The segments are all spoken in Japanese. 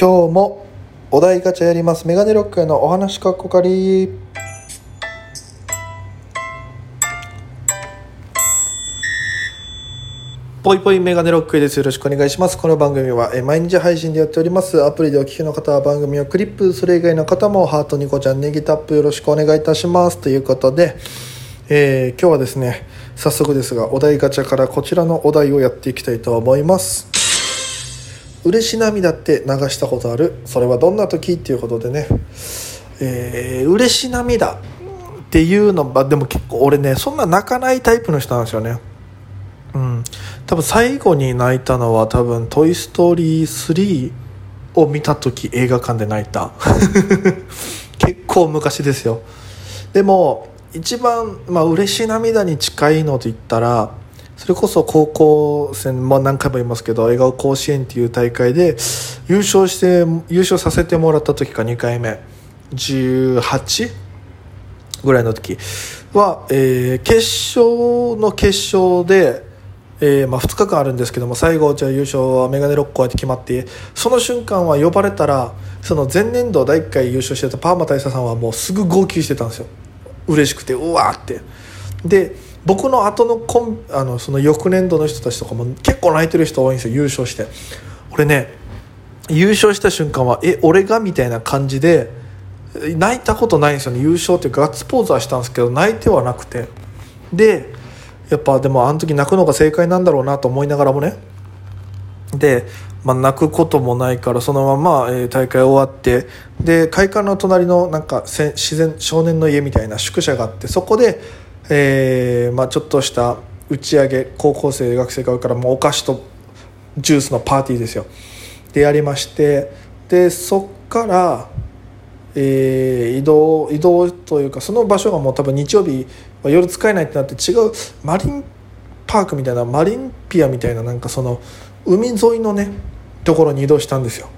今日もお題ガチャやります。メガネロックへのお話かっこかり。ぽいぽいメガネロックです。よろしくお願いします。この番組はえ毎日配信でやっております。アプリでお聞きの方は番組をクリップそれ以外の方もハートニコちゃんネギタップよろしくお願いいたします。ということで、えー今日はですね早速ですがお題ガチャからこちらのお題をやっていきたいと思います。嬉し涙って流したことある？それはどんな時？っていうことでね、えー、嬉し涙っていうのはでも結構俺ねそんな泣かないタイプの人なんですよね。うん。多分最後に泣いたのは多分「トイ・ストーリー3」を見た時映画館で泣いた。結構昔ですよ。でも一番、まあ嬉し涙に近いのと言ったらそれこそ高校生、まあ、何回も言いますけど笑顔甲子園っていう大会で優勝して優勝させてもらった時か2回目。18ぐらいの時。は、えー決勝の決勝で、えーまあ、2日間あるんですけども最後じゃあ優勝はメガネロックこうやって決まってその瞬間は呼ばれたらその前年度第1回優勝してたパーマ大佐さんはもうすぐ号泣してたんですよ。嬉しくてうわーって。で僕の後のコンあのその翌年度の人たちとかも結構泣いてる人多いんですよ優勝して。俺ね優勝した瞬間はえ俺がみたいな感じで泣いたことないんですよね。優勝っていうガッツポーズはしたんですけど泣いてはなくて。でやっぱでもあの時泣くのが正解なんだろうなと思いながらもね。で、まあ、泣くこともないからそのまま、え大会終わって。で会館の隣のなんか自然少年の家みたいな宿舎があってそこで、えーまあ、ちょっとした打ち上げ高校生学生がからもうお菓子とジュースのパーティーですよ。でやりましてでそっから、えー移動移動というかその場所がもう多分日曜日夜使えないってなって違うマリンパークみたいなマリンピアみたいななんかその海沿いのねところに移動したんですよ。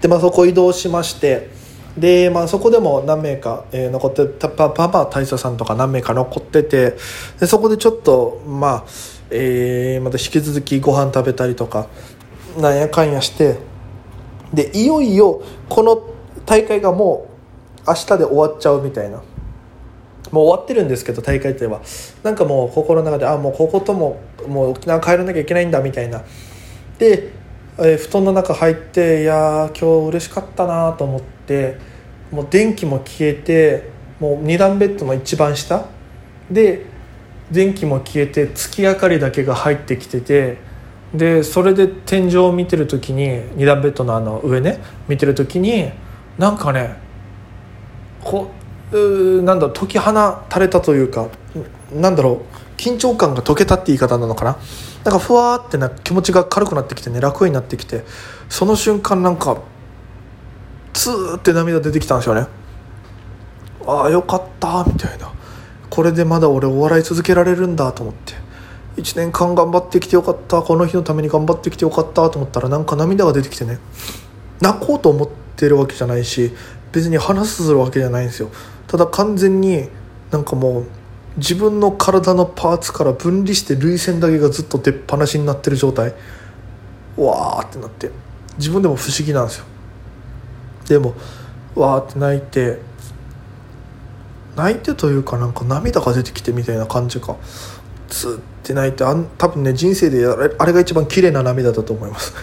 でまあそこ移動しましてでまあそこでも何名か、えー残ってたパパパ大佐さんとか何名か残っててでそこでちょっとまあ、えーまた引き続きご飯食べたりとかなんやかんやしてでいよいよこの大会がもう明日で終わっちゃうみたいな。もう終わってるんですけど大会といえば。なんかもう心の中であもうこことももう沖縄帰らなきゃいけないんだみたいな。で、え布団の中入っていや今日嬉しかったなと思ってもう電気も消えてもう2段ベッドの一番下で電気も消えて月明かりだけが入ってきててでそれで天井を見てる時に2段ベッドのあの上ね見てる時になんかねこうなんだろう解き放たれたというかなんだろう緊張感が解けたって言い方なのかな。なんかふわーってな気持ちが軽くなってきてね楽になってきてその瞬間なんかツーって涙出てきたんですよね。ああよかったみたいな。これでまだ俺お笑い続けられるんだと思って。1年間頑張ってきてよかった。この日のために頑張ってきてよかったと思ったらなんか涙が出てきてね。泣こうと思ってるわけじゃないし別に話するわけじゃないんですよ。ただ完全になんかもう自分の体のパーツから分離して涙腺だけがずっと出っ放しになってる状態。わーってなって。自分でも不思議なんですよ。でもわーって泣いて。泣いてというかなんか涙が出てきてみたいな感じか。つって泣いてあん多分ね人生であれあれが一番綺麗な涙だと思います。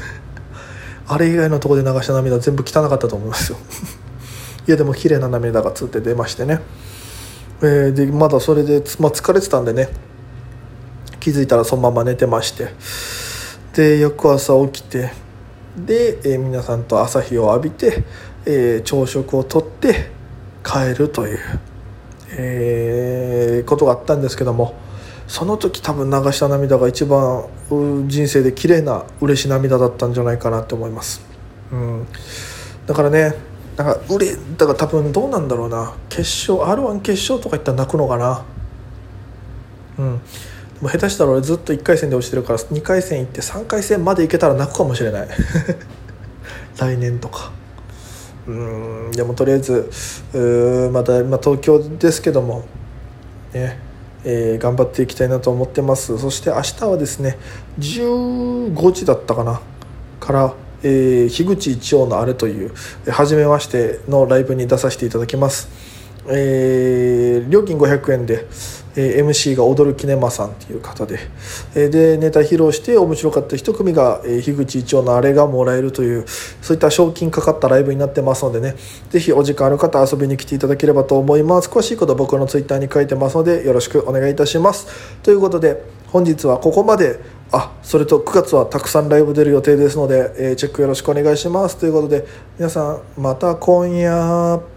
あれ以外のとこで流した涙全部汚かったと思いますよ。いやでも綺麗な涙がつって出ましてね、えーでまだそれで、まあ、疲れてたんでね。気づいたらそのまま寝てまして。で翌朝起きて。で、えー皆さんと朝日を浴びて、えー朝食をとって帰るという、えーことがあったんですけども。その時多分流した涙が一番人生で綺麗な嬉し涙だったんじゃないかなと思います、うん、だからねなんかうれだから多分どうなんだろうな。決勝 r 1決勝とかいったら泣くのかな。うん。でも下手したら俺ずっと1回戦で落ちてるから2回戦行って3回戦まで行けたら泣くかもしれない。来年とか。うん。でもとりあえずうまた、まあ、東京ですけどもねえー頑張っていきたいなと思ってます。そして明日はですね15時だったかな。からえー、樋口一葉のあれという初めましてのライブに出させていただきます、えー、料金500円で、え MC が踊るキネマさんっていう方で、えでネタ披露して面白かった一組が、え樋口一葉のあれがもらえるというそういった賞金かかったライブになってますのでねぜひお時間ある方遊びに来ていただければと思います。詳しいことは僕のツイッターに書いてますのでよろしくお願いいたします。ということで本日はここまで。あそれと9月はたくさんライブ出る予定ですので、えー、チェックよろしくお願いします。ということで皆さんまた今夜。